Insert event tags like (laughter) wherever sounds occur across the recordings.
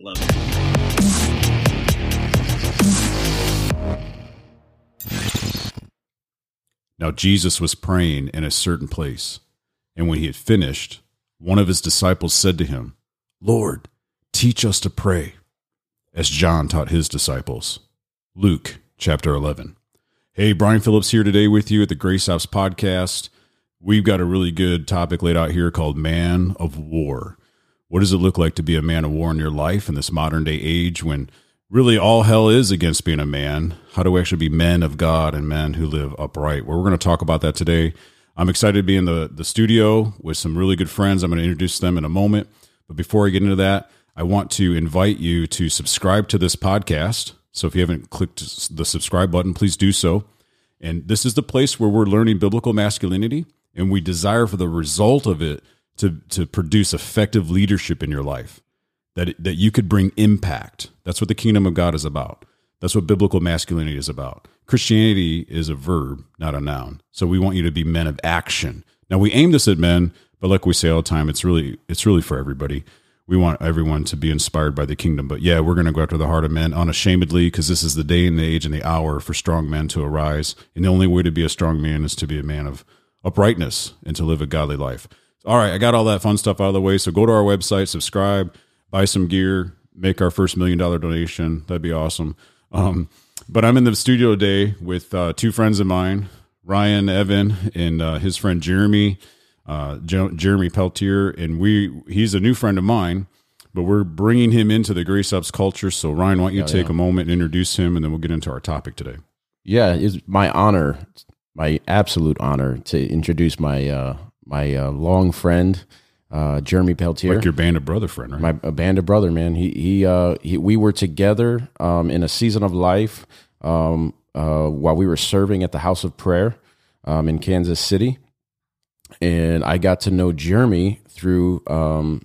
love it. Now Jesus was praying in a certain place, and when he had finished, one of his disciples said to him, Lord, teach us to pray, as John taught his disciples. Luke chapter 11. Hey, Brian Phillips here today with you at the Grace Ops podcast. We've got a really good topic laid out here called Man of War. What does it look like to be a man of war in your life in this modern day age when really all hell is against being a man? How do we actually be men of God and men who live upright? Well, we're going to talk about that today. I'm excited to be in the, the studio with some really good friends. I'm going to introduce them in a moment. But before I get into that, I want to invite you to subscribe to this podcast. So if you haven't clicked the subscribe button, please do so. And this is the place where we're learning biblical masculinity and we desire for the result of it to, to produce effective leadership in your life, that, that you could bring impact. That's what the kingdom of God is about. That's what biblical masculinity is about. Christianity is a verb, not a noun. So we want you to be men of action. Now we aim this at men, but like we say all the time, it's really it's really for everybody. We want everyone to be inspired by the kingdom. But yeah, we're going to go after the heart of men unashamedly because this is the day and the age and the hour for strong men to arise. And the only way to be a strong man is to be a man of uprightness and to live a godly life. All right, I got all that fun stuff out of the way. So go to our website, subscribe, buy some gear, make our first million dollar donation. That'd be awesome. Um, but I'm in the studio today with uh, two friends of mine, Ryan Evan and uh, his friend Jeremy, uh, Jeremy Peltier, and we. He's a new friend of mine, but we're bringing him into the Grace Ops culture. So Ryan, why don't you take yeah. a moment and introduce him, and then we'll get into our topic today. Yeah, it's my honor, my absolute honor to introduce my uh, my uh, long friend, uh, Jeremy Peltier, like your band of brother friend, right? My a band of brother, man. He he, uh, he we were together um, in a season of life um, uh, while we were serving at the House of Prayer um, in Kansas City, and I got to know Jeremy through um,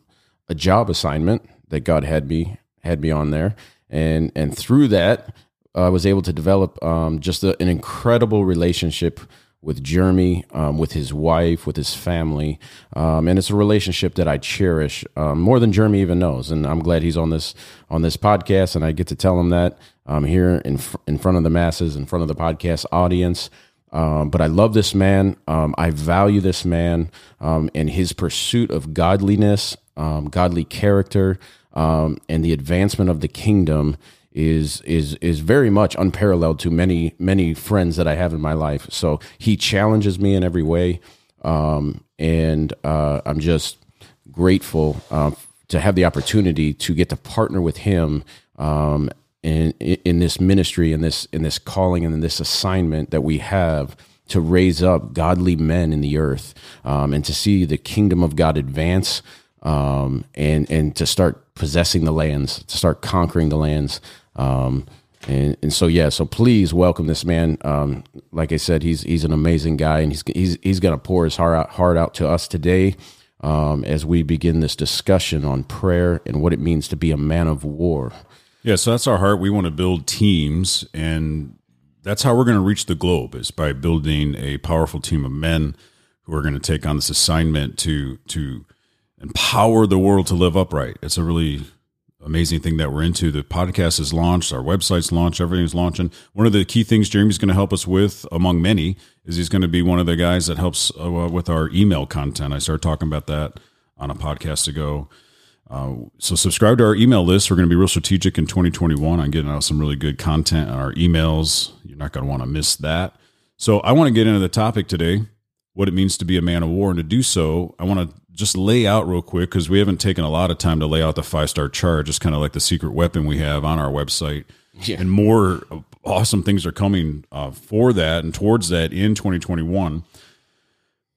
a job assignment that God had me had me on there, and and through that I was able to develop um, just a, an incredible relationship with Jeremy, um, with his wife, with his family, um, and it's a relationship that I cherish um, more than Jeremy even knows. And I'm glad he's on this on this podcast, and I get to tell him that um, here in fr- in front of the masses, in front of the podcast audience. Um, but I love this man. Um, I value this man and his pursuit of godliness, godly character, and the advancement of the kingdom is is is very much unparalleled to many many friends that I have in my life. So he challenges me in every way, um, and uh, I'm just grateful uh, to have the opportunity to get to partner with him um, in in this ministry in this in this calling and in this assignment that we have to raise up godly men in the earth um, and to see the kingdom of God advance um, and and to start possessing the lands, to start conquering the lands um, and, and so yeah, so please welcome this man. Um, like I said, he's he's an amazing guy, and he's he's he's to pour his heart out, heart out to us today um, as we begin this discussion on prayer and what it means to be a man of war. Yeah, so that's our heart. We want to build teams, and that's how we're going to reach the globe is by building a powerful team of men who are going to take on this assignment to to empower the world to live upright. It's a really amazing thing that we're into. The podcast is launched, our website's launched, everything's launching. One of the key things Jeremy's going to help us with, among many, is he's going to be one of the guys that helps uh, with our email content. I started talking about that on a podcast ago. Uh, so subscribe to our email list. We're going to be real strategic in 2021 on getting out some really good content on our emails. You're not going to want to miss that. So I want to get into the topic today, what it means to be a man of war, and to do so, I want to just lay out real quick because we haven't taken a lot of time to lay out the five star chart, just kind of like the secret weapon we have on our website. Yeah. And more awesome things are coming uh, for that and towards that in 2021.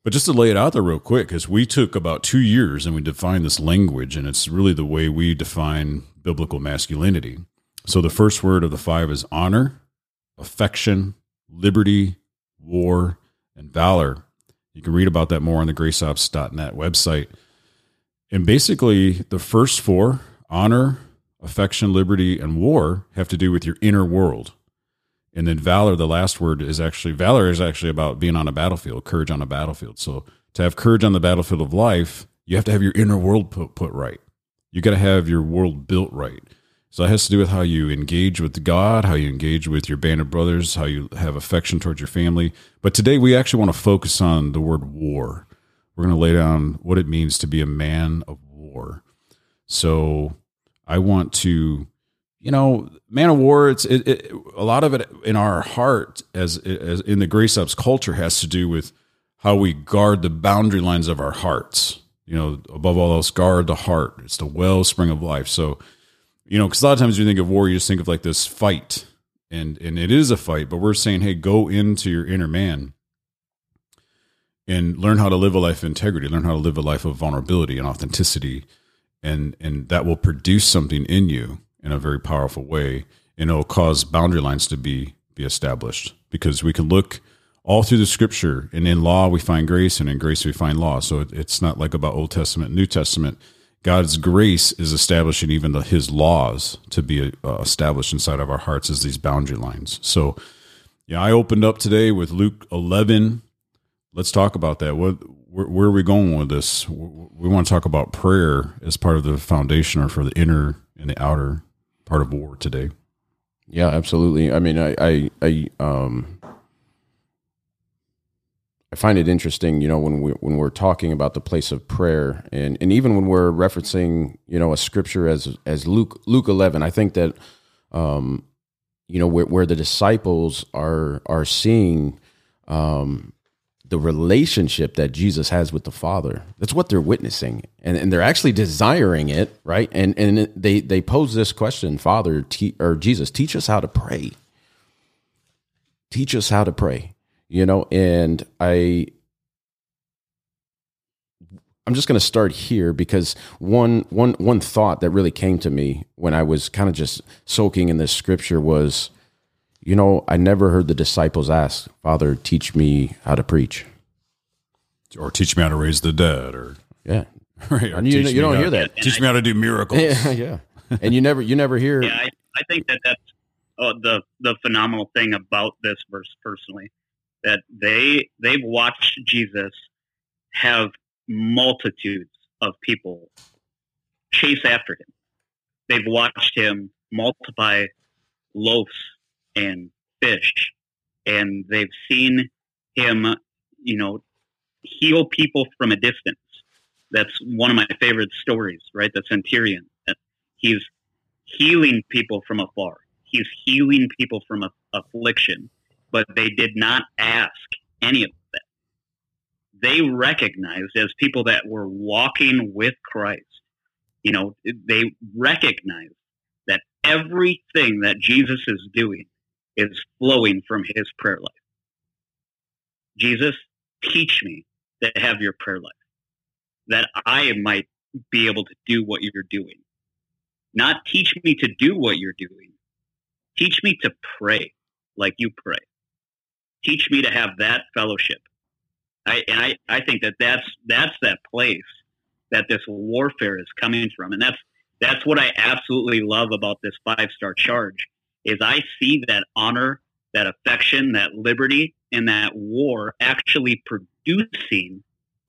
But just to lay it out there real quick, because we took about two years and we defined this language, and it's really the way we define biblical masculinity. So the first word of the five is honor, affection, liberty, war, and valor. You can read about that more on the graceops.net website. And basically, the first four honor, affection, liberty, and war have to do with your inner world. And then valor, the last word is actually valor is actually about being on a battlefield, courage on a battlefield. So to have courage on the battlefield of life, you have to have your inner world put, put right. You got to have your world built right. So that has to do with how you engage with God, how you engage with your band of brothers, how you have affection towards your family. But today we actually want to focus on the word war. We're going to lay down what it means to be a man of war. So I want to, you know, man of war. It's it, it, a lot of it in our heart, as as in the Grace Ops culture, has to do with how we guard the boundary lines of our hearts. You know, above all else, guard the heart. It's the wellspring of life. So you know, because a lot of times you think of war, you just think of like this fight, and and it is a fight. But we're saying, hey, go into your inner man and learn how to live a life of integrity, learn how to live a life of vulnerability and authenticity, and and that will produce something in you in a very powerful way, and it'll cause boundary lines to be be established. Because we can look all through the scripture and in law we find grace and in grace we find law. So it, it's not like about old testament new testament God's grace is establishing even the, His laws to be uh, established inside of our hearts as these boundary lines. So, yeah, I opened up today with Luke 11. Let's talk about that. What, where, where are we going with this? We want to talk about prayer as part of the foundation or for the inner and the outer part of war today. Yeah, absolutely. I mean, I, I, I um, I find it interesting, you know, when we when we're talking about the place of prayer, and and even when we're referencing, you know, a scripture as as Luke Luke eleven, I think that, um, you know, where, where the disciples are are seeing, um, the relationship that Jesus has with the Father. That's what they're witnessing, and and they're actually desiring it, right? And and they they pose this question, Father, te- or Jesus, teach us how to pray. Teach us how to pray you know and i i'm just going to start here because one one one thought that really came to me when i was kind of just soaking in this scripture was you know i never heard the disciples ask father teach me how to preach. Or teach me how to raise the dead or yeah. (laughs) right and you, you don't hear that. teach me how to do miracles. (laughs) Yeah yeah. And you never you never hear (laughs) yeah i, I think that that's uh, the the phenomenal thing about this verse personally that they they've watched Jesus have multitudes of people chase after him. They've watched him multiply loaves and fish, and they've seen him, you know, heal people from a distance. That's one of my favorite stories, right? The centurion. He's healing people from afar. He's healing people from affliction but they did not ask any of that. They recognized as people that were walking with Christ, you know, they recognized that everything that Jesus is doing is flowing from his prayer life. Jesus, teach me to have your prayer life, that I might be able to do what you're doing. Not teach me to do what you're doing. Teach me to pray like you pray teach me to have that fellowship. I, and I, I think that that's, that's that place that this warfare is coming from. And that's, that's what I absolutely love about this five star charge is I see that honor, that affection, that liberty, and that war actually producing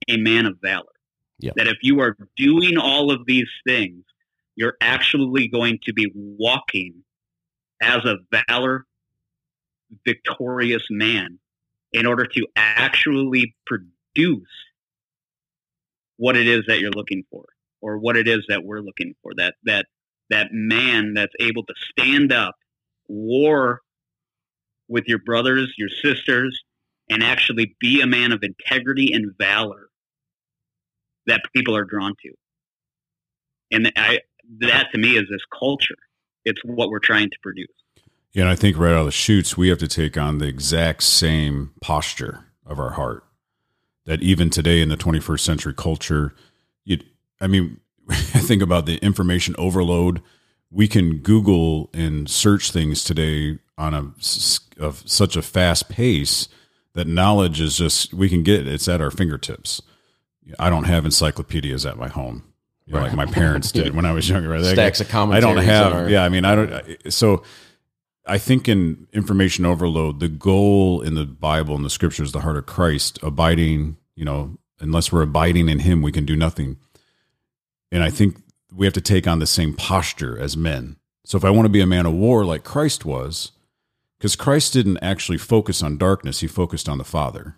a man of valor. Yep. That if you are doing all of these things, you're actually going to be walking as a valor victorious man in order to actually produce what it is that you're looking for or what it is that we're looking for that that that man that's able to stand up war with your brothers your sisters and actually be a man of integrity and valor that people are drawn to. And I, that to me is this culture. It's what we're trying to produce yeah, and I think right out of the chutes, we have to take on the exact same posture of our heart. That even today in the 21st century culture, you, I mean, (laughs) I think about the information overload. We can Google and search things today on a of such a fast pace that knowledge is just we can get it's at our fingertips. I don't have encyclopedias at my home. You know, right. like my parents did (laughs) when I was younger. Right? Stacks of commentaries. I don't have. Yeah, I mean, I don't. So I think in information overload, the goal in the Bible and the scriptures, the heart of Christ, abiding, you know, unless we're abiding in Him, we can do nothing. And I think we have to take on the same posture as men. So if I want to be a man of war like Christ was, because Christ didn't actually focus on darkness, he focused on the Father.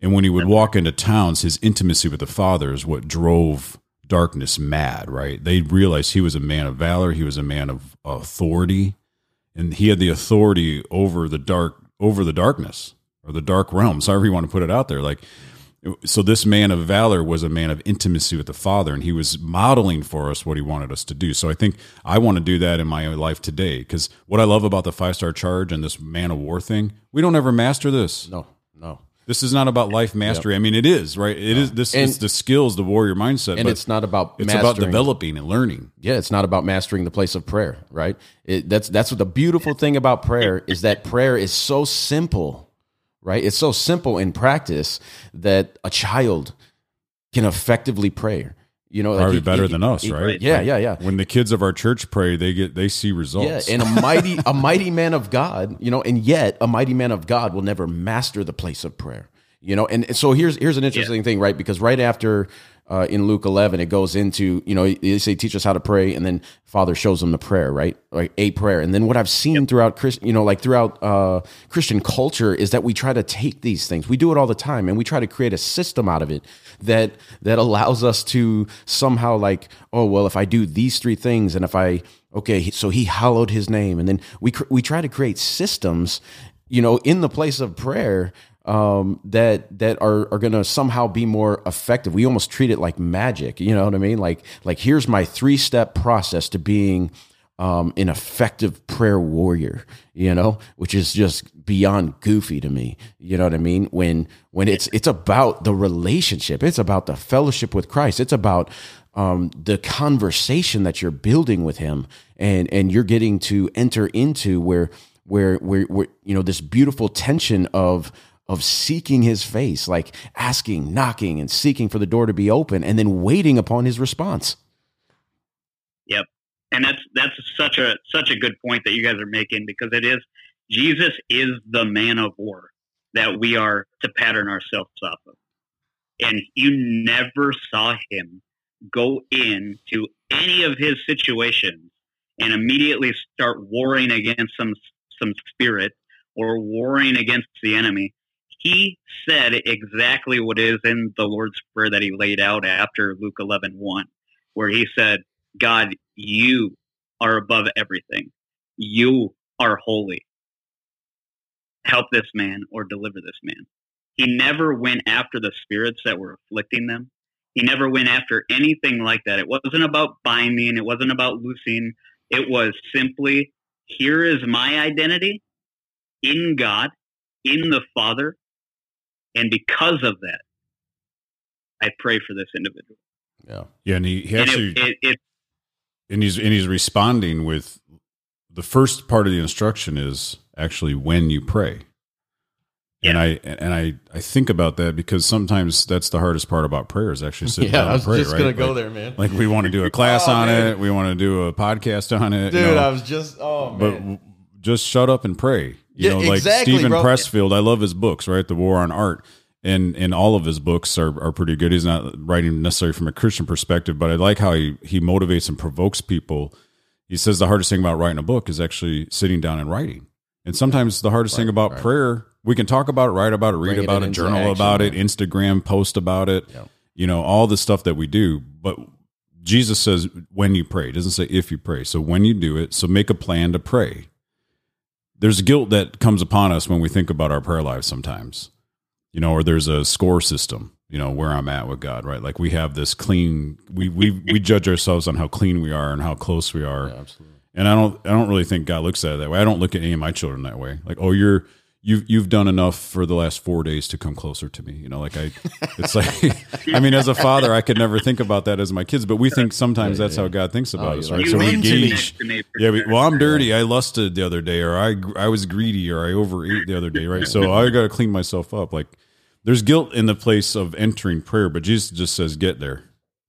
And when he would walk into towns, his intimacy with the Father is what drove darkness mad, right? They realized he was a man of valor, he was a man of authority, and he had the authority over the dark over the darkness or the dark realms, however you want to put it out there. Like so this man of valor was a man of intimacy with the father and he was modeling for us what he wanted us to do so i think i want to do that in my life today because what i love about the five star charge and this man of war thing we don't ever master this No, no. This is not about life mastery i mean it is right It is this And- is the skills the warrior mindset And but it's not about it's about developing and learning Yeah, it's not about mastering the place of prayer, right? It, that's that's what the beautiful thing about prayer is that prayer is so simple, right? It's so simple in practice that a child can effectively pray. You know, like probably he- better he- than us right Yeah, yeah, yeah. when the kids of our church pray they get they see results. Yeah, and a (laughs) mighty a mighty man of God, you know, and yet a mighty man of God will never master the place of prayer. You know, and so here's here's an interesting thing, right? Because right after uh, in Luke 11, it goes into you know they say teach us how to pray, and then Father shows them the prayer, right? Like a prayer, and then what I've seen throughout Christ, you know, like throughout uh, Christian culture is that we try to take these things, we do it all the time, and we try to create a system out of it that that allows us to somehow like, oh well, if I do these three things, and if I okay, so he hallowed his name, and then we cr- we try to create systems, you know, in the place of prayer um, that that are are going to somehow be more effective. We almost treat it like magic. You know what I mean? Like like here's my three step process to being um, an effective prayer warrior. You know, which is just beyond goofy to me. You know what I mean? When when it's it's about the relationship. It's about the fellowship with Christ. It's about um, the conversation that you're building with Him, and and you're getting to enter into where where where, where you know this beautiful tension of of seeking his face like asking knocking and seeking for the door to be open and then waiting upon his response Yep. And that's that's such a such a good point that you guys are making because it is Jesus is the man of war that we are to pattern ourselves off of. And you never saw him go into any of his situations and immediately start warring against some some spirit or warring against the enemy. He said exactly what is in the Lord's Prayer that he laid out after Luke 11, 1, where he said, God, you are above everything. You are holy. Help this man or deliver this man. He never went after the spirits that were afflicting them. He never went after anything like that. It wasn't about binding. It wasn't about loosing. It was simply, here is my identity in God, in the Father. And because of that, I pray for this individual. yeah yeah and he, he And actually it, it, it, and he's and he's responding with the first part of the instruction is actually when you pray Yeah. and i and i i think about that because sometimes that's the hardest part about prayer is actually (laughs) sitting down and pray, Right, I was just right? Gonna go like, there man like we want to do a (laughs) oh, class Oh, on man. it we want to do a podcast on it you dude know, i was just oh but man w- just shut up and pray you Yeah, know like exactly, steven bro. pressfield i love his books right? The war on art. And and all of his books are, are pretty good. He's not writing necessarily from a christian perspective but i like how he he motivates and provokes people. He says the hardest thing about writing a book is actually sitting down and writing. And sometimes the hardest thing about prayer we can talk about it write about it read Bring about it, into journal action, about it man. instagram post about it Yep. you know all the stuff that we do. But jesus says when you pray. It doesn't say if you pray. So when you do it so make a plan to pray there's guilt that comes upon us when we think about our prayer lives sometimes you know or there's a score system you know where i'm at with god right like we have this clean we we we judge ourselves on how clean we are and how close we are absolutely and I don't I don't really think God looks at it that way. I don't look at any of my children that way. Like, oh, you're you've you've done enough for the last four days to come closer to me. You know, like I it's like (laughs) I mean, as a father, I could never think about that as my kids, but we think sometimes that's how God thinks about Oh, us, right? So we "You into me." gauge. to me for Yeah, we, well, I'm dirty. I lusted the other day, or I I was greedy, or I overate the other day, right? So I got to clean myself up. Like, there's guilt in the place of entering prayer, but Jesus just says, "Get there."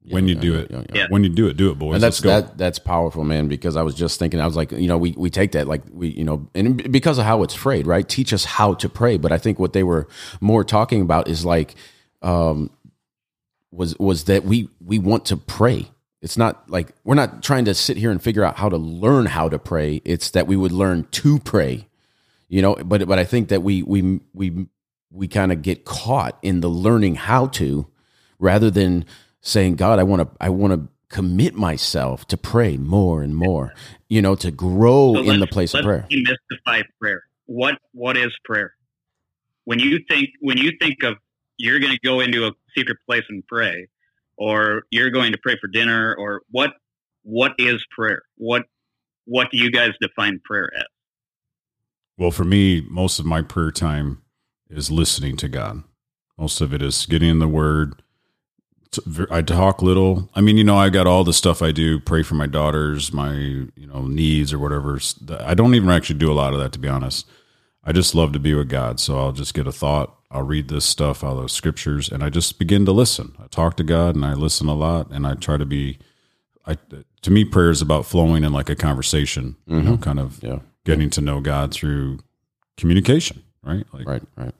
When you yeah, do yeah, it, yeah, yeah. when you do it, do it, boys. and that's Let's go. that that's powerful man because i was just thinking i was like you know we we take that like we you know and because of how it's frayed right teach us how to pray but i think what they were more talking about is like um was was that we we want to pray It's not like we're not trying to sit here and figure out how to learn how to pray. It's that we would learn to pray. You know, but but I think that we we we we kind of get caught in the learning how to rather than saying, God, I want to I want to commit myself to pray more and more, you know, to grow So in the place of prayer. Demystify prayer. What what is prayer? When you think when you think of you're going to go into a secret place and pray, or you're going to pray for dinner, or what what is prayer? What what do you guys define prayer as? Well, for me, most of my prayer time is listening to God. Most of it is getting in the Word. I talk little. I mean, you know, I got all the stuff I do. Pray for my daughters, my you know needs or whatever. I don't even actually do a lot of that, to be honest. I just love to be with God. So I'll just get a thought. I'll read this stuff out of the scriptures, and I just begin to listen. I talk to God, and I listen a lot, and I try to be. I to me, prayer is about flowing in like a conversation. You know, mm-hmm. kind of Yeah. getting to know God through communication, right? Like, Right, right.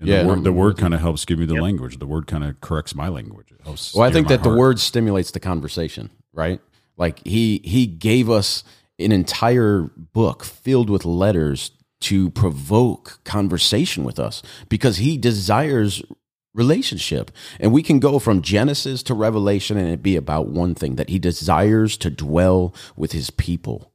And Yeah, the word, the word kind of helps give me the Yep. language. The word kind of corrects my language. It helps. Well, I think my that the word stimulates the conversation, right? Like he he gave us an entire book filled with letters to provoke conversation with us because he desires relationship. And we can go from Genesis to Revelation and it be about one thing that he desires to dwell with his people.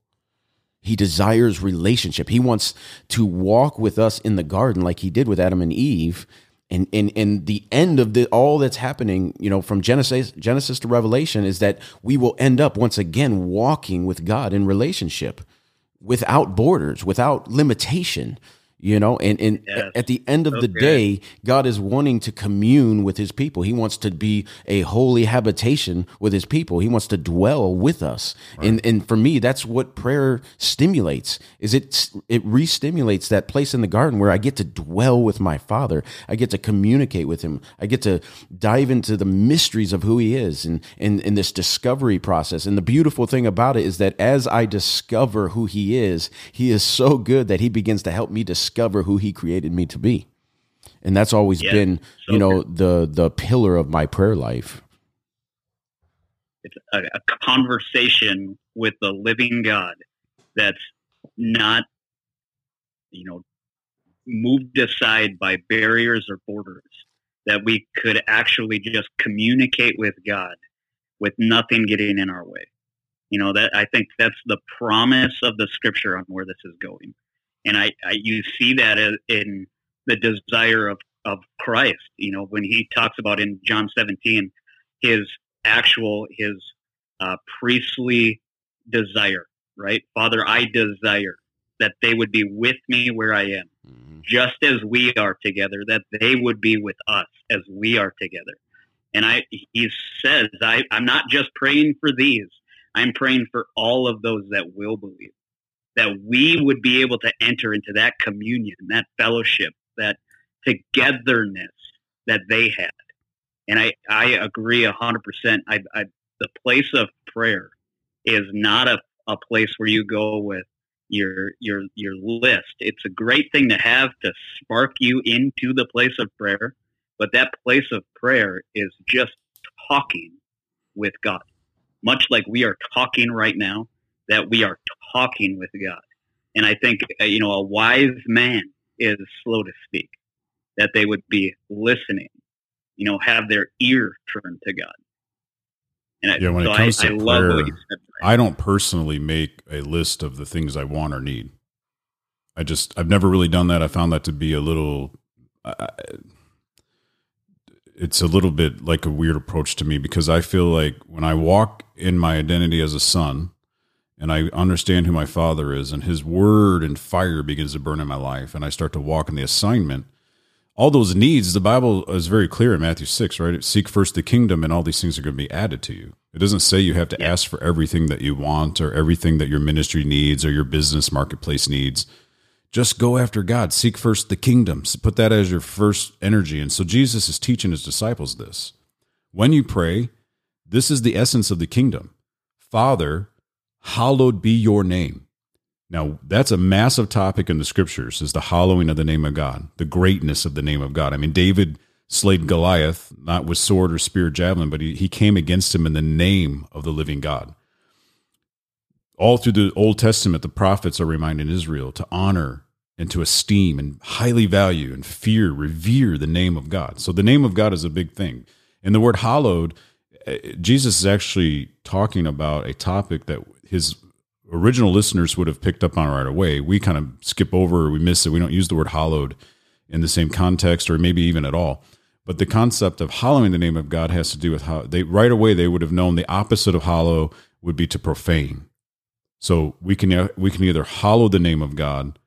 He desires relationship. He wants to walk with us in the garden like he did with Adam and Eve. And and and the end of the all that's happening, you know, from Genesis Genesis to Revelation is that we will end up once again walking with God in relationship without borders, without limitation. You know, and, and Yes. at the end of So the day, God is wanting to commune with his people. He wants to be a holy habitation with his people. He wants to dwell with us. And and for me, that's what prayer stimulates. Is it it re-stimulates that place in the garden where I get to dwell with my father. I get to communicate with him. I get to dive into the mysteries of who he is and in in this discovery process. And the beautiful thing about it is that as I discover who he is, he is so good that he begins to help me discover who he created me to be and that's always Yeah, been so you know the the pillar of my prayer life It's a, a conversation with the living God that's not, you know, moved aside by barriers or borders. That we could actually just communicate with God with nothing getting in our way. You know that I think that's the promise of the Scripture on where this is going, and I, I you see that in- the desire of of Christ. You know when he talks about in John 17 his actual his uh, priestly desire, right? Father, I desire that they would be with me where I am, just as we are together, that they would be with us as we are together. And I, he says, I, I'm not just praying for these. I'm praying for all of those that will believe, that we would be able to enter into that communion, that fellowship, that togetherness that they had. And I, I agree a hundred percent. I, I, the place of prayer is not a, a place where you go with your, your, your list. It's a great thing to have to spark you into the place of prayer. But that place of prayer is just talking with God, much like we are talking right now, that we are talking with God. And I think, uh, you know, a wise man is slow to speak, that they would be listening, you know, have their ear turned to God. And I- Yeah, when it comes I, to I love prayer, what you said. I don't personally make a list of the things I want or need. I just I've never really done that. I found that to be a little. I it's a little bit like a weird approach to me because I feel like when I walk in my identity as a son and I understand who my father is and his word and fire begins to burn in my life and I start to walk in the assignment, all those needs, the Bible is very clear in Matthew 6, right? Seek first the kingdom and all these things are going to be added to you. It doesn't say you have to ask for everything that you want or everything that your ministry needs or your business marketplace needs. Just go after God. Seek first the kingdom. Put that as your first energy. And so Jesus is teaching his disciples this. When you pray, this is the essence of the kingdom. Father, hallowed be your name. Now, that's a massive topic in the scriptures is the hallowing of the name of God, the greatness of the name of God. I mean, David slayed Goliath, not with sword or spear or javelin, but he, he came against him in the name of the living God. All through the Old Testament, the prophets are reminding Israel to honor and to esteem and highly value and fear, revere the name of God. So the name of God is a big thing. And the word hallowed, eh, Jesus is actually talking about a topic that his original listeners would have picked up on right away. We kind of skip over, we miss it. We don't use the word hallowed in the same context or maybe even at all. But the concept of hallowing the name of God has to do with how they right away they would have known the opposite of hallow would be to profane. So we can we can either hallow the name of God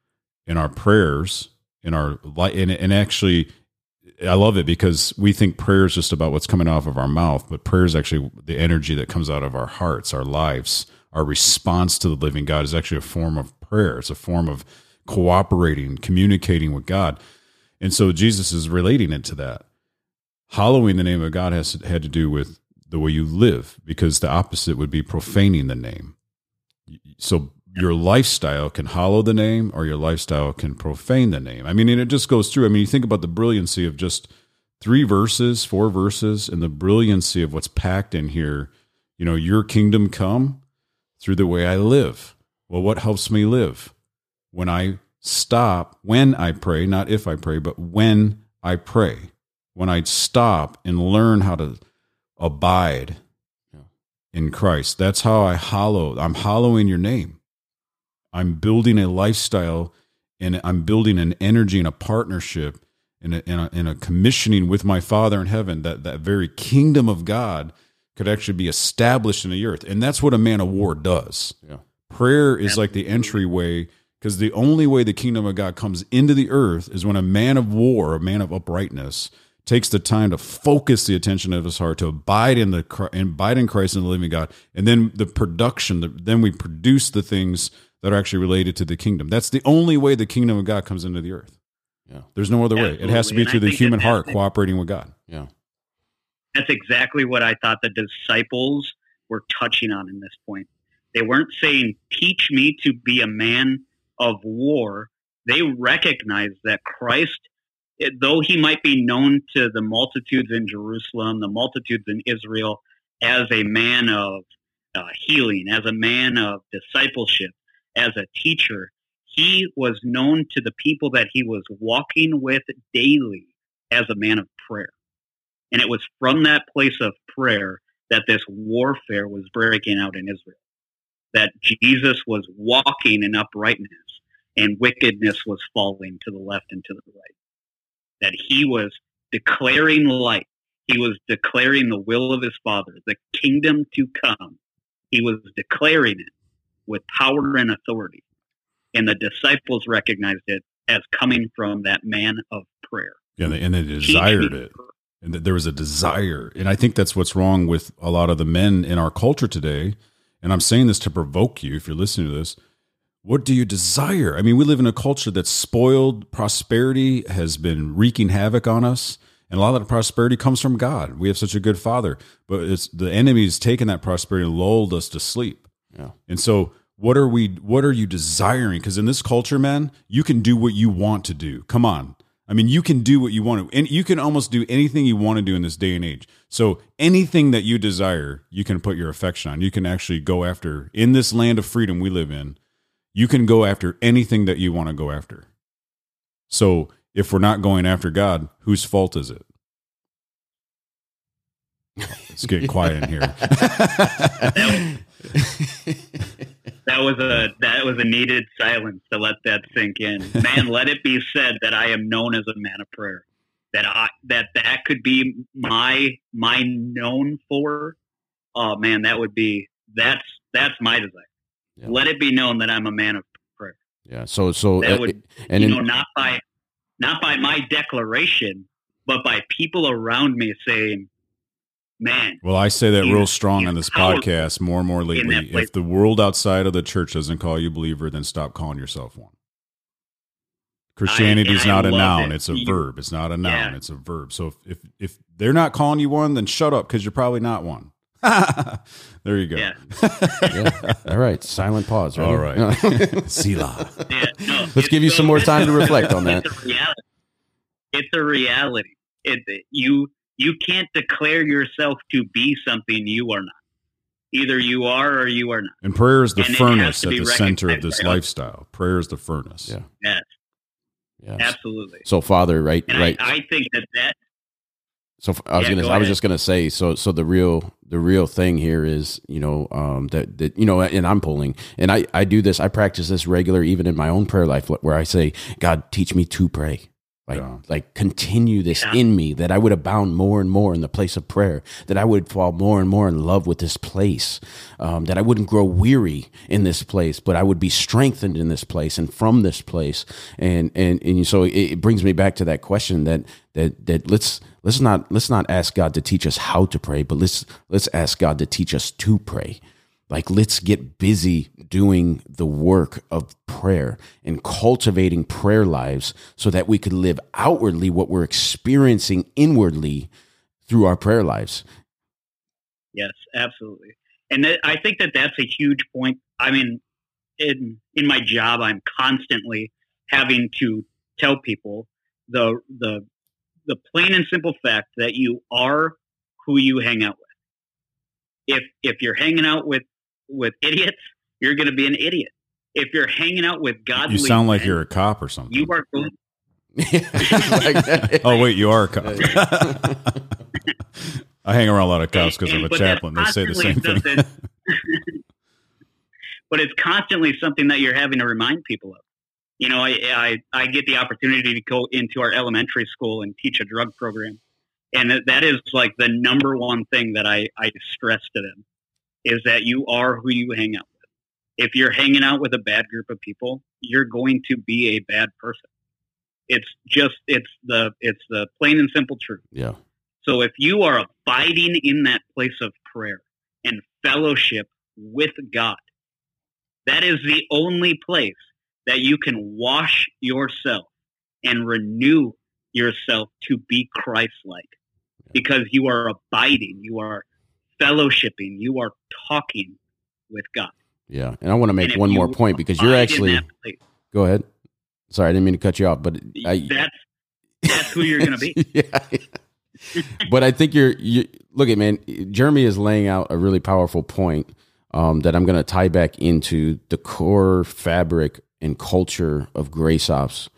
in our prayers, in our and, and actually I love it because we think prayer is just about what's coming off of our mouth, but prayer is actually the energy that comes out of our hearts, our lives, our response to the living God is actually a form of prayer. It's a form of cooperating, communicating with God. And so Jesus is relating it to that. Hallowing the name of God has had to do with the way you live, because the opposite would be profaning the name. So your lifestyle can hallow the name or your lifestyle can profane the name. I mean, and it just goes through. I mean, you think about the brilliancy of just three verses, four verses, and the brilliancy of what's packed in here. You know, your kingdom come through the way I live. Well, what helps me live? When I stop, when I pray, not if I pray, but when I pray when I stop and learn how to abide in Christ. That's how I hollow. I'm hollowing your name. I'm building a lifestyle and I'm building an energy and a partnership and a, and a, and a commissioning with my Father in heaven that that very kingdom of God could actually be established in the earth. And that's what a man of war does. Yeah. Prayer is like the entryway because the only way the kingdom of God comes into the earth is when a man of war, a man of uprightness, takes the time to focus the attention of his heart to abide in the and abide in Christ and the living God, and then the production. The, then we produce the things that are actually related to the kingdom. That's the only way the kingdom of God comes into the earth. Yeah, there's no other Absolutely. way. It has to be And I through the human that heart cooperating with God. yeah, That's exactly what I thought the disciples were touching on in this point. They weren't saying, teach me to be a man of war. They recognized that Christ, it- though he might be known to the multitudes in Jerusalem, the multitudes in Israel, as a man of uh, healing, as a man of discipleship, as a teacher, he was known to the people that he was walking with daily as a man of prayer. And it was from that place of prayer that this warfare was breaking out in Israel. That Jesus was walking in uprightness and wickedness was falling to the left and to the right. That he was declaring light. He was declaring the will of his Father, the kingdom to come. He was declaring it with power and authority. And the disciples recognized it as coming from that man of prayer. Yeah, and they, and they desired it. And that there was a desire. And i think that's what's wrong with a lot of the men in our culture today. And i'm saying this to provoke you if you're listening to this. What do you desire? I mean we live in a culture that's spoiled prosperity has been wreaking havoc on us. And a lot of the prosperity comes from god. We have such a good father but it's the enemy's taken that prosperity and lulled us to sleep. Yeah, and so what are we what are you desiring? Because in this culture man you can do what you want to do. Come on i mean you can do what you want to and you can almost do anything you want to do in this day and age. So anything that you desire you can put your affection on. You can actually go after in this land of freedom we live in you can go after anything that you want to go after. So if we're not going after god whose fault is it? (laughs) It's getting quiet in here (laughs) (laughs) That was a that was a needed silence to let that sink in. (laughs) Man, let it be said that I am known as a man of prayer. That I that that could be my my known for. Oh man, that would be that's that's my desire. Yeah. Let it be known that I'm a man of prayer. yeah. So, so, That uh, would and you in, know not by not by my declaration, but by people around me saying, "Man, Well, I say that He's- real strong on this podcast more and more lately. If the world outside of the church doesn't call you believer, then stop calling yourself one. Christianity is not a noun; it. it's a You- verb. It's not a noun; Yeah. it's a verb. So if if, if they're not calling you one, then shut up because you're probably not one. (laughs) there you go. yeah, yeah. All right, silent pause. Ready? All right. (laughs) Selah. yeah." No, Let's give you so- some more time to reflect on that. It's a reality. It's a reality. It, you you can't declare yourself to be something you are not. Either you are or you are not. And prayer is the And furnace at the center of this lifestyle. Prayer is the furnace. Yeah. Yes, Yes. absolutely. So, Father, right, And right. I, I think that that So f- I was Yeah, gonna, go I was just gonna say, so, so the real, the real thing here is, you know, um, that that you know, and I'm pulling, and I, I do this, I practice this regular, even in my own prayer life, where I say, God, teach me to pray, like, Yeah. like continue this Yeah. in me, that I would abound more and more in the place of prayer, that I would fall more and more in love with this place, um, that I wouldn't grow weary in this place, but I would be strengthened in this place and from this place, and and and so it, it brings me back to that question that that that let's let's not let's not ask God to teach us how to pray, but let's let's ask God to teach us to pray. Like let's get busy doing the work of prayer and cultivating prayer lives so that we could live outwardly what we're experiencing inwardly through our prayer lives. Yes, absolutely. And that, I think that that's a huge point. I mean, in in my job, I'm constantly having to tell people the the the plain and simple fact that you are who you hang out with. If if you're hanging out with with idiots, you're going to be an idiot. If you're hanging out with godly, You sound like men, you're a cop or something. you are going. (laughs) oh wait, you are a cop. (laughs) I hang around a lot of cops because I'm a But chaplain. They say the same thing. (laughs) but it's constantly something that you're having to remind people of. You know, I, I I get the opportunity to go into our elementary school and teach a drug program, and that- that is like the number one thing that I I stress to them is that you are who you hang out with. If you're hanging out with a bad group of people, you're going to be a bad person. It's just it's the it's the plain and simple truth. yeah. So if you are abiding in that place of prayer and fellowship with God, that is the only place that you can wash yourself and renew yourself to be Christ-like because you are abiding, you are fellowshipping, you are talking with God. Yeah. And I want to make one more point because you're actually place, go ahead. Sorry, I didn't mean to cut you off, but I, that's that's who you're going to be. (laughs) yeah. but I think you're you look at man, Jeremy is laying out a really powerful point um, that I'm going to tie back into the core fabric and culture of Grace Ops,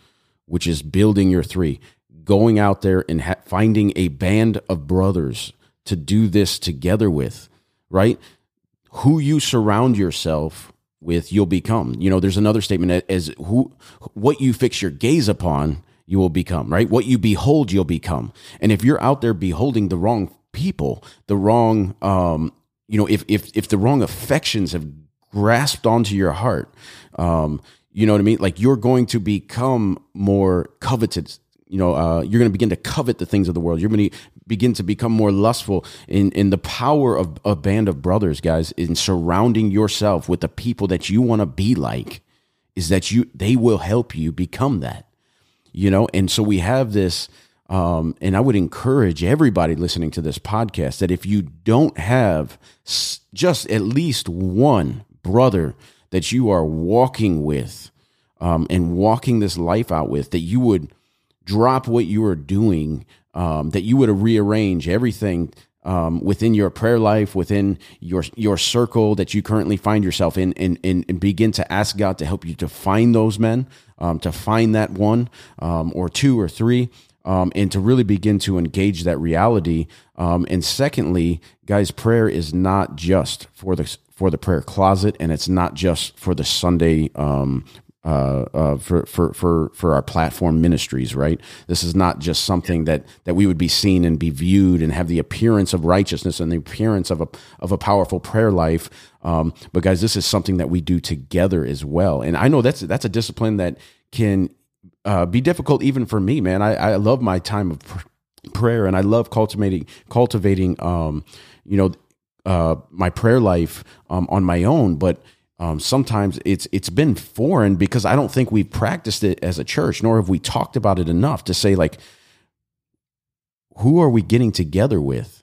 which is building your three, going out there and ha- finding a band of brothers to do this together with, right? Who you surround yourself with, you'll become. You know, there's another statement as who what you fix your gaze upon, you will become, right? What you behold, you'll become. And if you're out there beholding the wrong people, the wrong um, you know, if if if the wrong affections have grasped onto your heart, um, you know what I mean? Like you're going to become more coveted. You know, uh, you're going to begin to covet the things of the world. You're going to begin to become more lustful in in the power of a band of brothers, guys, in surrounding yourself with the people that you want to be like. Is that you? They will help you become that you know and so we have this um, and i would encourage everybody listening to this podcast that if you don't have just at least one brother that you are walking with um, and walking this life out with that you would drop what you are doing um, that you would rearrange everything um, within your prayer life, within your your circle that you currently find yourself in, and, and, and begin to ask God to help you to find those men, um, to find that one um, or two or three, um, and to really begin to engage that reality. Um, and secondly, guys, prayer is not just for the for the prayer closet, and it's not just for the Sunday um, uh, uh, for for for for our platform ministries, right? This is not just something that that we would be seen and be viewed and have the appearance of righteousness and the appearance of a of a powerful prayer life. Um, but guys, this is something that we do together as well. And I know that's that's a discipline that can uh, be difficult even for me, man. I, I love my time of pr- prayer and I love cultivating cultivating um, you know uh, my prayer life um, on my own, but um, sometimes it's it's been foreign because I don't think we've practiced it as a church, nor have we talked about it enough to say like, who are we getting together with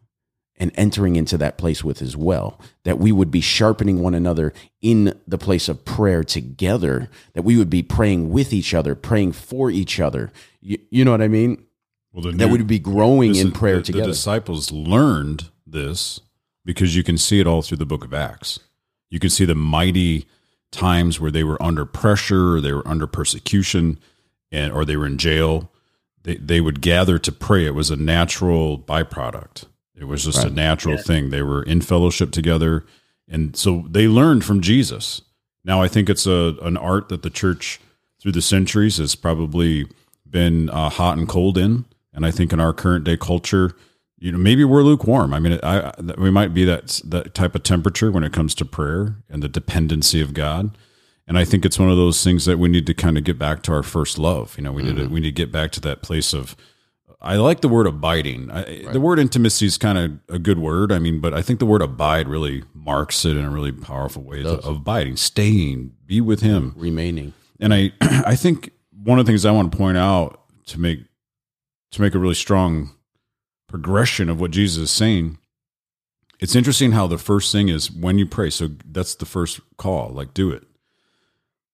and entering into that place with as well? That we would be sharpening one another in the place of prayer together. That we would be praying with each other, praying for each other. You, you know what I mean? Well, the that new- would be growing in is- prayer the, together. The disciples learned this because you can see it all through the book of Acts. You can see the mighty times where they were under pressure, or they were under persecution, and or they were in jail. They they would gather to pray. It was a natural byproduct. It was just a natural Yeah. thing. They were in fellowship together, and so they learned from Jesus. Now I think it's a an art that the church through the centuries has probably been uh, hot and cold in, and I think in our current day culture, you know, maybe we're lukewarm. I mean, I, I, we might be that that type of temperature when it comes to prayer and the dependency of God. And I think it's one of those things that we need to kind of get back to our first love. You know, we need to mm-hmm. we need to get back to that place of. I like the word abiding. I, The word intimacy is kind of a good word. I mean, but I think the word abide really marks it in a really powerful way. Of abiding, staying, be with Him remaining. and I (clears throat) I think one of the things I want to point out to make to make a really strong progression of what Jesus is saying. It's interesting how the first thing is when you pray. So that's the first call, like do it.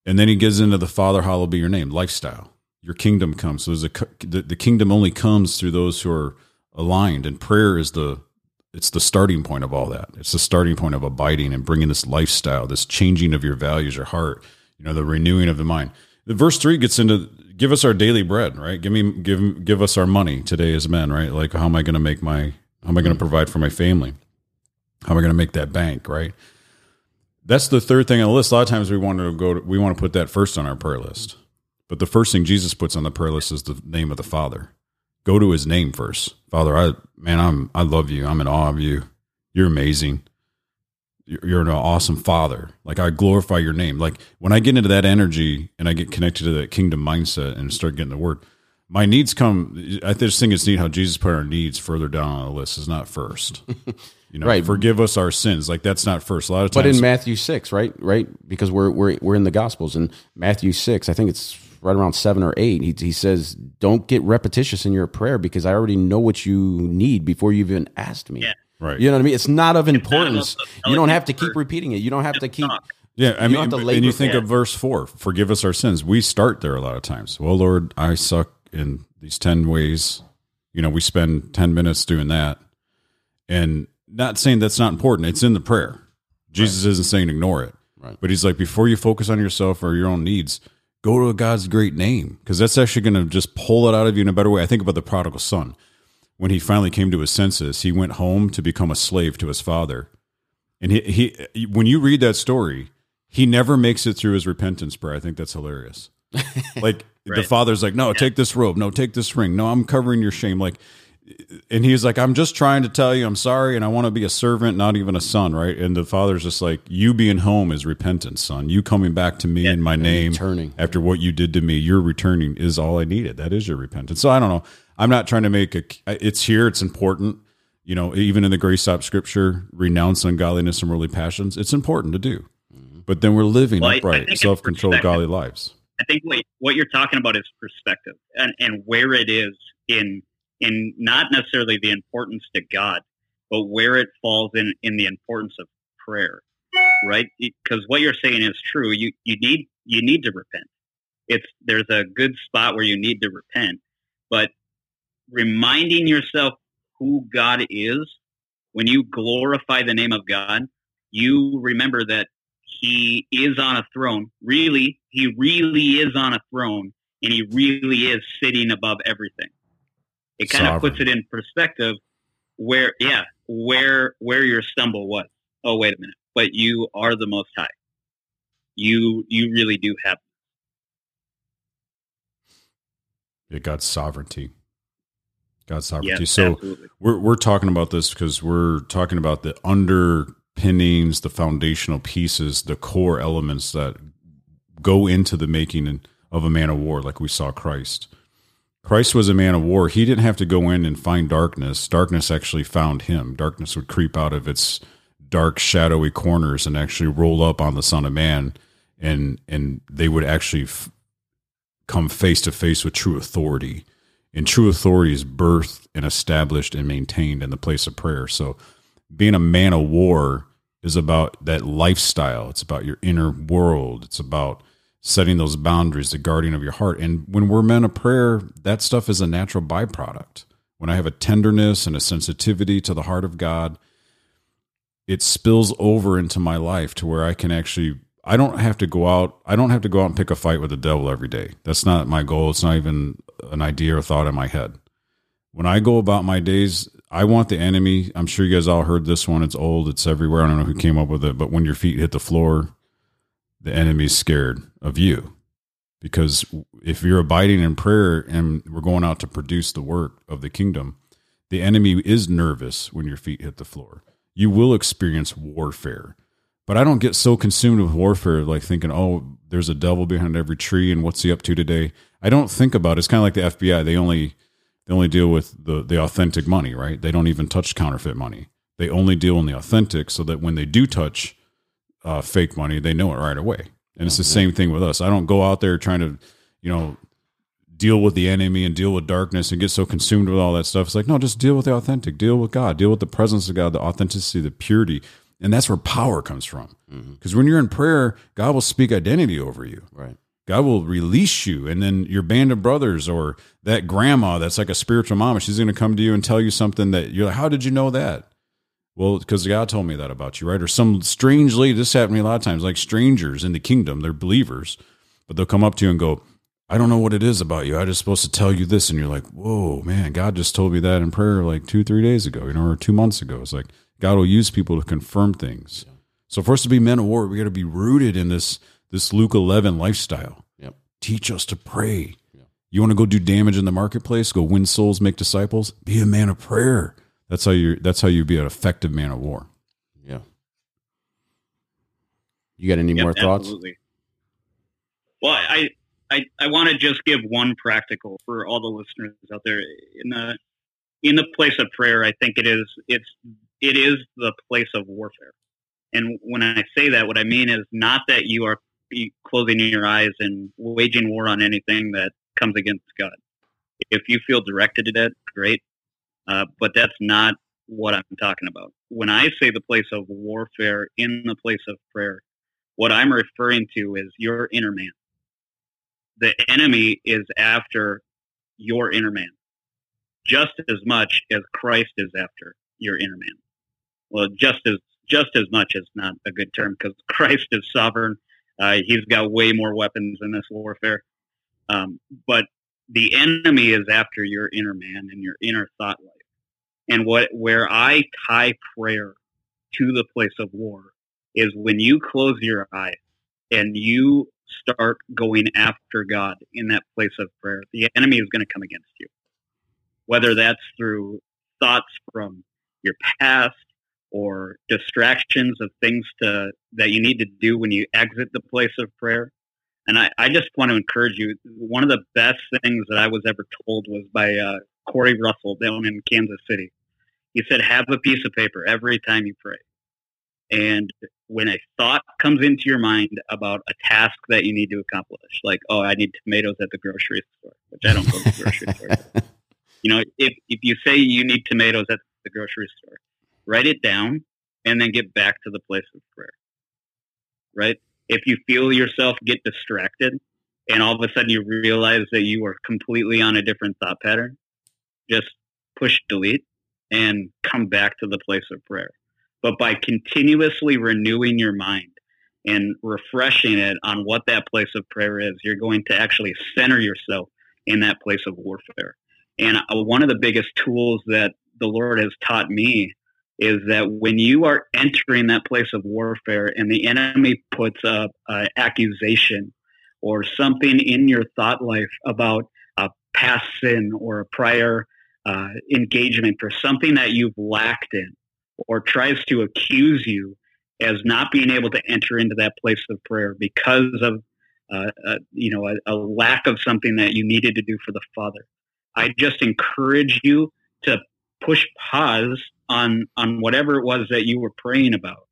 And then he gets into the Father, hallowed be your name, lifestyle. Your kingdom comes. So there's a the, the kingdom only comes through those who are aligned, and prayer is the it's the starting point of all that. It's the starting point of abiding and bringing this lifestyle, this changing of your values, your heart, you know, the renewing of the mind. The verse three gets into give us our daily bread, right? Give me give give us our money today as men, right? Like how am I going to make my how am I going to mm. provide for my family? How am I going to make that bank, right? That's the third thing on the list. A lot of times we want to go to, we want to put that first on our prayer list. But the first thing Jesus puts on the prayer list is the name of the Father. Go to his name first. Father, I man, I'm I love you. I'm in awe of you. You're amazing. You're, you're an awesome father. Like I glorify your name. Like when I get into that energy and I get connected to that kingdom mindset and start getting the word, my needs come. I just think it's neat how Jesus put our needs further down on the list. Is not first. (laughs) You know, Right. forgive us our sins. Like that's not first. A lot of times, But in Matthew six, right, right, because we're we're we're in the Gospels, and Matthew six, I think it's right around seven or eight. He he says, "Don't get repetitious in your prayer because I already know what you need before you even asked me." Yeah. Right? You know what I mean? It's not of importance. about You don't have to keep repeating it. You don't have to keep. talk. Yeah, I You mean, don't have to and you think it. of verse four: "Forgive us our sins." We start there a lot of times. Well, Lord, I suck in these ten ways. You know, we spend ten minutes doing that, and not saying that's not important. It's in the prayer. Jesus isn't saying ignore it, Right. but he's like, before you focus on yourself or your own needs, go to God's great name because that's actually going to just pull it out of you in a better way. I think about the prodigal son when he finally came to his senses. He went home to become a slave to his father. And he, he when you read that story, he never makes it through his repentance prayer. I think that's hilarious. (laughs) Like the father's like, "No, take this robe. No, take this ring. No, I'm covering your shame." Like and he's like, "I'm just trying to tell you I'm sorry and I want to be a servant, not even a son, right?" And the father's just like, "You being home is repentance, son. You coming back to me in my name returning. after what you did to me, you're returning is all I needed. That is your repentance." So I don't know. I'm not trying to make a it's here, it's important you know, even in the Grace Ops scripture, renounce ungodliness and worldly passions. It's important to do. Mm-hmm. But then we're living Well, upright, self controlled, godly lives. I think what what you're talking about is perspective and, and where it is in in not necessarily the importance to God, but where it falls in in the importance of prayer, right? Because what you're saying is true. You you need you need to repent. It's there's a good spot where you need to repent, but reminding yourself who God is when you glorify the name of God, you remember that he is on a throne. Really, he really is on a throne, and he really is sitting above everything. It kind of puts it in perspective where, yeah, where where your stumble was. Oh, wait a minute, but you are the Most High. You you really do have. Yeah, God's sovereignty. God's sovereignty. So absolutely. we're we're talking about this because we're talking about the underpinnings, the foundational pieces, the core elements that go into the making of a man of war, like we saw Christ. Christ was a man of war. He didn't have to go in and find darkness. Darkness actually found him. Darkness would creep out of its dark, shadowy corners and actually roll up on the Son of Man, and and they would actually f- come face to face with true authority. And true authority is birthed and established and maintained in the place of prayer. So, being a man of war is about that lifestyle. It's about your inner world. It's about setting those boundaries, the guarding of your heart. And when we're men of prayer, that stuff is a natural byproduct. When I have a tenderness and a sensitivity to the heart of God, it spills over into my life to where I can actually I don't have to go out I don't have to go out and pick a fight with the devil every day. That's not my goal. It's not even an idea or thought in my head. When I go about my days, I want the enemy. I'm sure you guys all heard this one. It's old. It's everywhere. I don't know who came up with it, but when your feet hit the floor, the enemy's scared of you. Because if you're abiding in prayer and we're going out to produce the work of the kingdom, the enemy is nervous when your feet hit the floor. You will experience warfare. But I don't get so consumed with warfare, like thinking, oh, there's a devil behind every tree and what's he up to today. I don't think about it. It's kind of like the FBI. They only they only deal with the the authentic money, right? They don't even touch counterfeit money. They only deal in the authentic, so that when they do touch uh, fake money, they know it right away. And it's the same thing with us. I don't go out there trying to, you know, deal with the enemy and deal with darkness and get so consumed with all that stuff. It's like, no, just deal with the authentic, deal with God, deal with the presence of God, the authenticity, the purity. And that's where power comes from. Mm-hmm. Because when you're in prayer, God will speak identity over you. Right. God will release you. And then your band of brothers or that grandma that's like a spiritual mama, she's going to come to you and tell you something that you're like, how did you know that? Well, because God told me that about you, right? Or some strange lady, this happened to me a lot of times, like strangers in the kingdom, they're believers, but they'll come up to you and go, I don't know what it is about you. I'm just supposed to tell you this. And you're like, whoa, man, God just told me that in prayer like two, three days ago, you know, or two months ago. It's like God will use people to confirm things. So for us to be men of war, we got to be rooted in this this Luke 11 lifestyle. Yep. Teach us to pray. You want to go do damage in the marketplace? Go win souls, make disciples. Be a man of prayer. That's how you. That's how you be an effective man of war. Yeah. You got any Yep, more thoughts? Absolutely. Well, I, I, I want to just give one practical for all the listeners out there in the in the place of prayer. I think it is it's it is the place of warfare. And when I say that, what I mean is not that you are closing your eyes and waging war on anything that comes against God. If you feel directed to that, great. Uh, but that's not what I'm talking about. When I say the place of warfare in the place of prayer, what I'm referring to is your inner man. The enemy is after your inner man just as much as Christ is after your inner man. Well, just as just as much is not a good term because (laughs) Christ is sovereign. Uh, he's got way more weapons in this warfare. Um, but the enemy is after your inner man and your inner thought life. And what where I tie prayer to the place of war is when you close your eyes and you start going after God in that place of prayer, the enemy is going to come against you. Whether that's through thoughts from your past or distractions of things to that you need to do when you exit the place of prayer. And I, I just want to encourage you. One of the best things that I was ever told was by uh, Corey Russell down in Kansas City. He said, "Have a piece of paper every time you pray." And when a thought comes into your mind about a task that you need to accomplish, like, oh, I need tomatoes at the grocery store, which I don't go to the grocery store. (laughs) You know, if, if you say you need tomatoes at the grocery store, write it down and then get back to the place of prayer. Right? If you feel yourself get distracted and all of a sudden you realize that you are completely on a different thought pattern, just push delete and come back to the place of prayer but by continuously renewing your mind and refreshing it on what that place of prayer is, you're going to actually center yourself in that place of warfare. And uh, one of the biggest tools that the Lord has taught me is that when you are entering that place of warfare and the enemy puts up an accusation or something in your thought life about a past sin or a prior uh, engagement or something that you've lacked in, or tries to accuse you as not being able to enter into that place of prayer because of uh, uh, you know a, a, lack of something that you needed to do for the Father. I just encourage you to push pause on on whatever it was that you were praying about,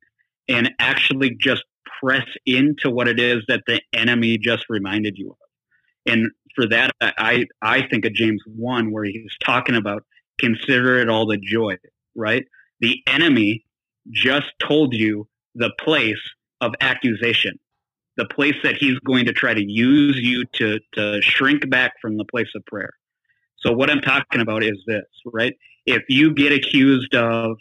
and actually just press into what it is that the enemy just reminded you of. And for that, I I think of James one where he's talking about consider it all the joy, right? the enemy just told you the place of accusation. the place that he's going to try to use you to to shrink back from the place of prayer. So what I'm talking about is this, right? If you get accused of,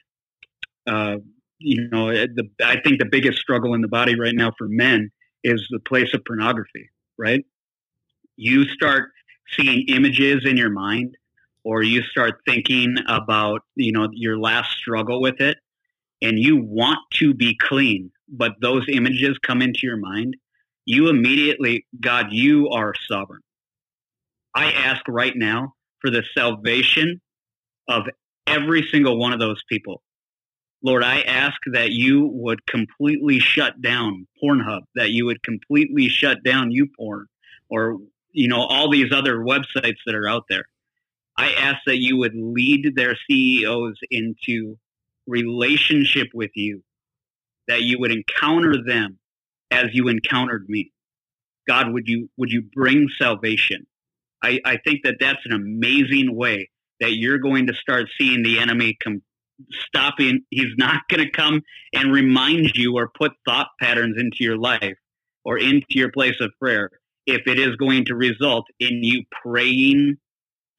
uh, you know, the, I think the biggest struggle in the body right now for men is the place of pornography, right? You start seeing images in your mind, or you start thinking about, you know, your last struggle with it, and you want to be clean, but those images come into your mind, you immediately, God, you are sovereign. I ask right now for the salvation of every single one of those people. Lord, I ask that you would completely shut down Pornhub, that you would completely shut down YouPorn, or you know all these other websites that are out there. I ask that you would lead their CEOs into relationship with you, that you would encounter them as you encountered me. God, would you would you bring salvation? I, I think that that's an amazing way that you're going to start seeing the enemy come stopping. He's not going to come and remind you or put thought patterns into your life or into your place of prayer if it is going to result in you praying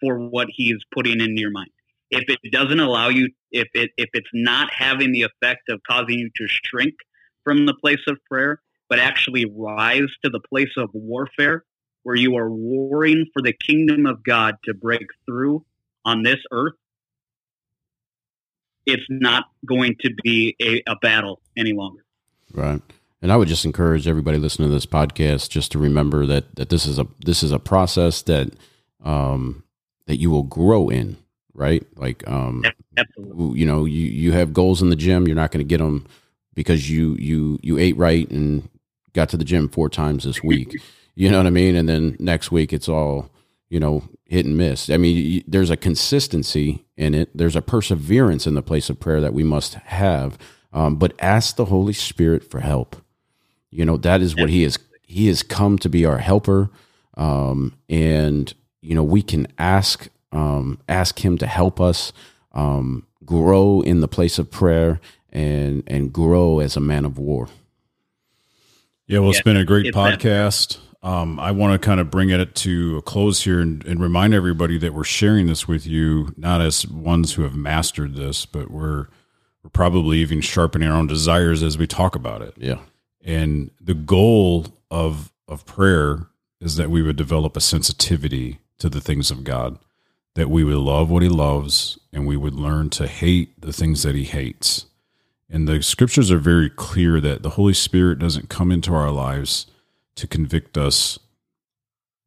for what he's putting in your mind. If it doesn't allow you, if it if it's not having the effect of causing you to shrink from the place of prayer, but actually rise to the place of warfare where you are warring for the kingdom of God to break through on this earth, it's not going to be a, a battle any longer. Right. And I would just encourage everybody listening to this podcast just to remember that that this is a this is a process that um that you will grow in, right? Like um Absolutely. you know, you you have goals in the gym, you're not going to get them because you you you ate right and got to the gym four times this week. (laughs) you know what I mean? And then next week it's all, you know, hit and miss. I mean, there's a consistency in it. There's a perseverance in the place of prayer that we must have. Um, but ask the Holy Spirit for help. You know, that is what he is. He has come to be our helper. Um, and, you know, we can ask, um, ask him to help us, um, grow in the place of prayer and, and grow as a man of war. Yeah. Well, it's been a great podcast. Um, I want to kind of bring it to a close here and, and, remind everybody that we're sharing this with you, not as ones who have mastered this, but we're we're probably even sharpening our own desires as we talk about it. Yeah. And the goal of of prayer is that we would develop a sensitivity to the things of God, that we would love what He loves, and we would learn to hate the things that He hates. And the scriptures are very clear that the Holy Spirit doesn't come into our lives to convict us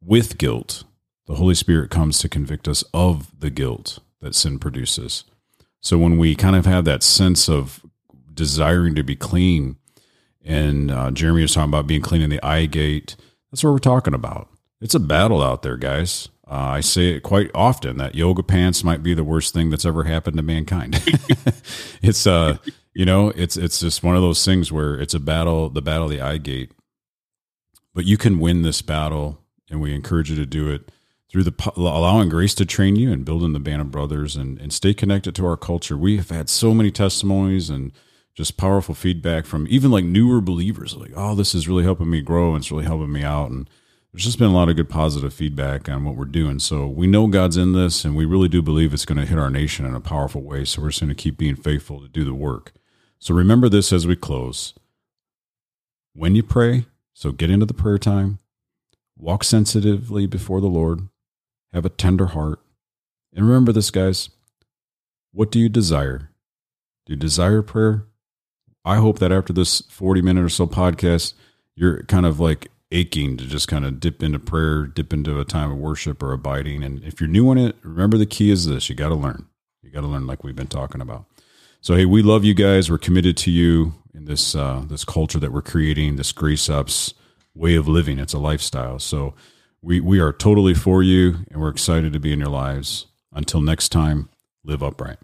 with guilt. The Holy Spirit comes to convict us of the guilt that sin produces. So when we kind of have that sense of desiring to be clean, and uh, Jeremy was talking about being clean in the eye gate, that's what we're talking about. It's a battle out there, guys. Uh, I say it quite often that yoga pants might be the worst thing that's ever happened to mankind. (laughs) it's uh, you know, it's it's just one of those things where it's a battle, the battle of the eye gate. But you can win this battle, and we encourage you to do it through the allowing grace to train you and building the band of brothers and, and stay connected to our culture. We have had so many testimonies and just powerful feedback from even like newer believers like, oh, this is really helping me grow and it's really helping me out. And there's just been a lot of good positive feedback on what we're doing. So we know God's in this and we really do believe it's going to hit our nation in a powerful way. So we're just going to keep being faithful to do the work. So remember this as we close. When you pray, so get into the prayer time, walk sensitively before the Lord, have a tender heart. And remember this, guys. What do you desire? Do you desire prayer? I hope that after this 40 minute or so podcast, you're kind of like aching to just kind of dip into prayer, dip into a time of worship or abiding. And if you're new in it, remember the key is this you got to learn. You got to learn, like we've been talking about. So, hey, we love you guys. We're committed to you in this uh, this culture that we're creating, this Grace Ops way of living. It's a lifestyle. So we we are totally for you, and we're excited to be in your lives. Until next time, live upright.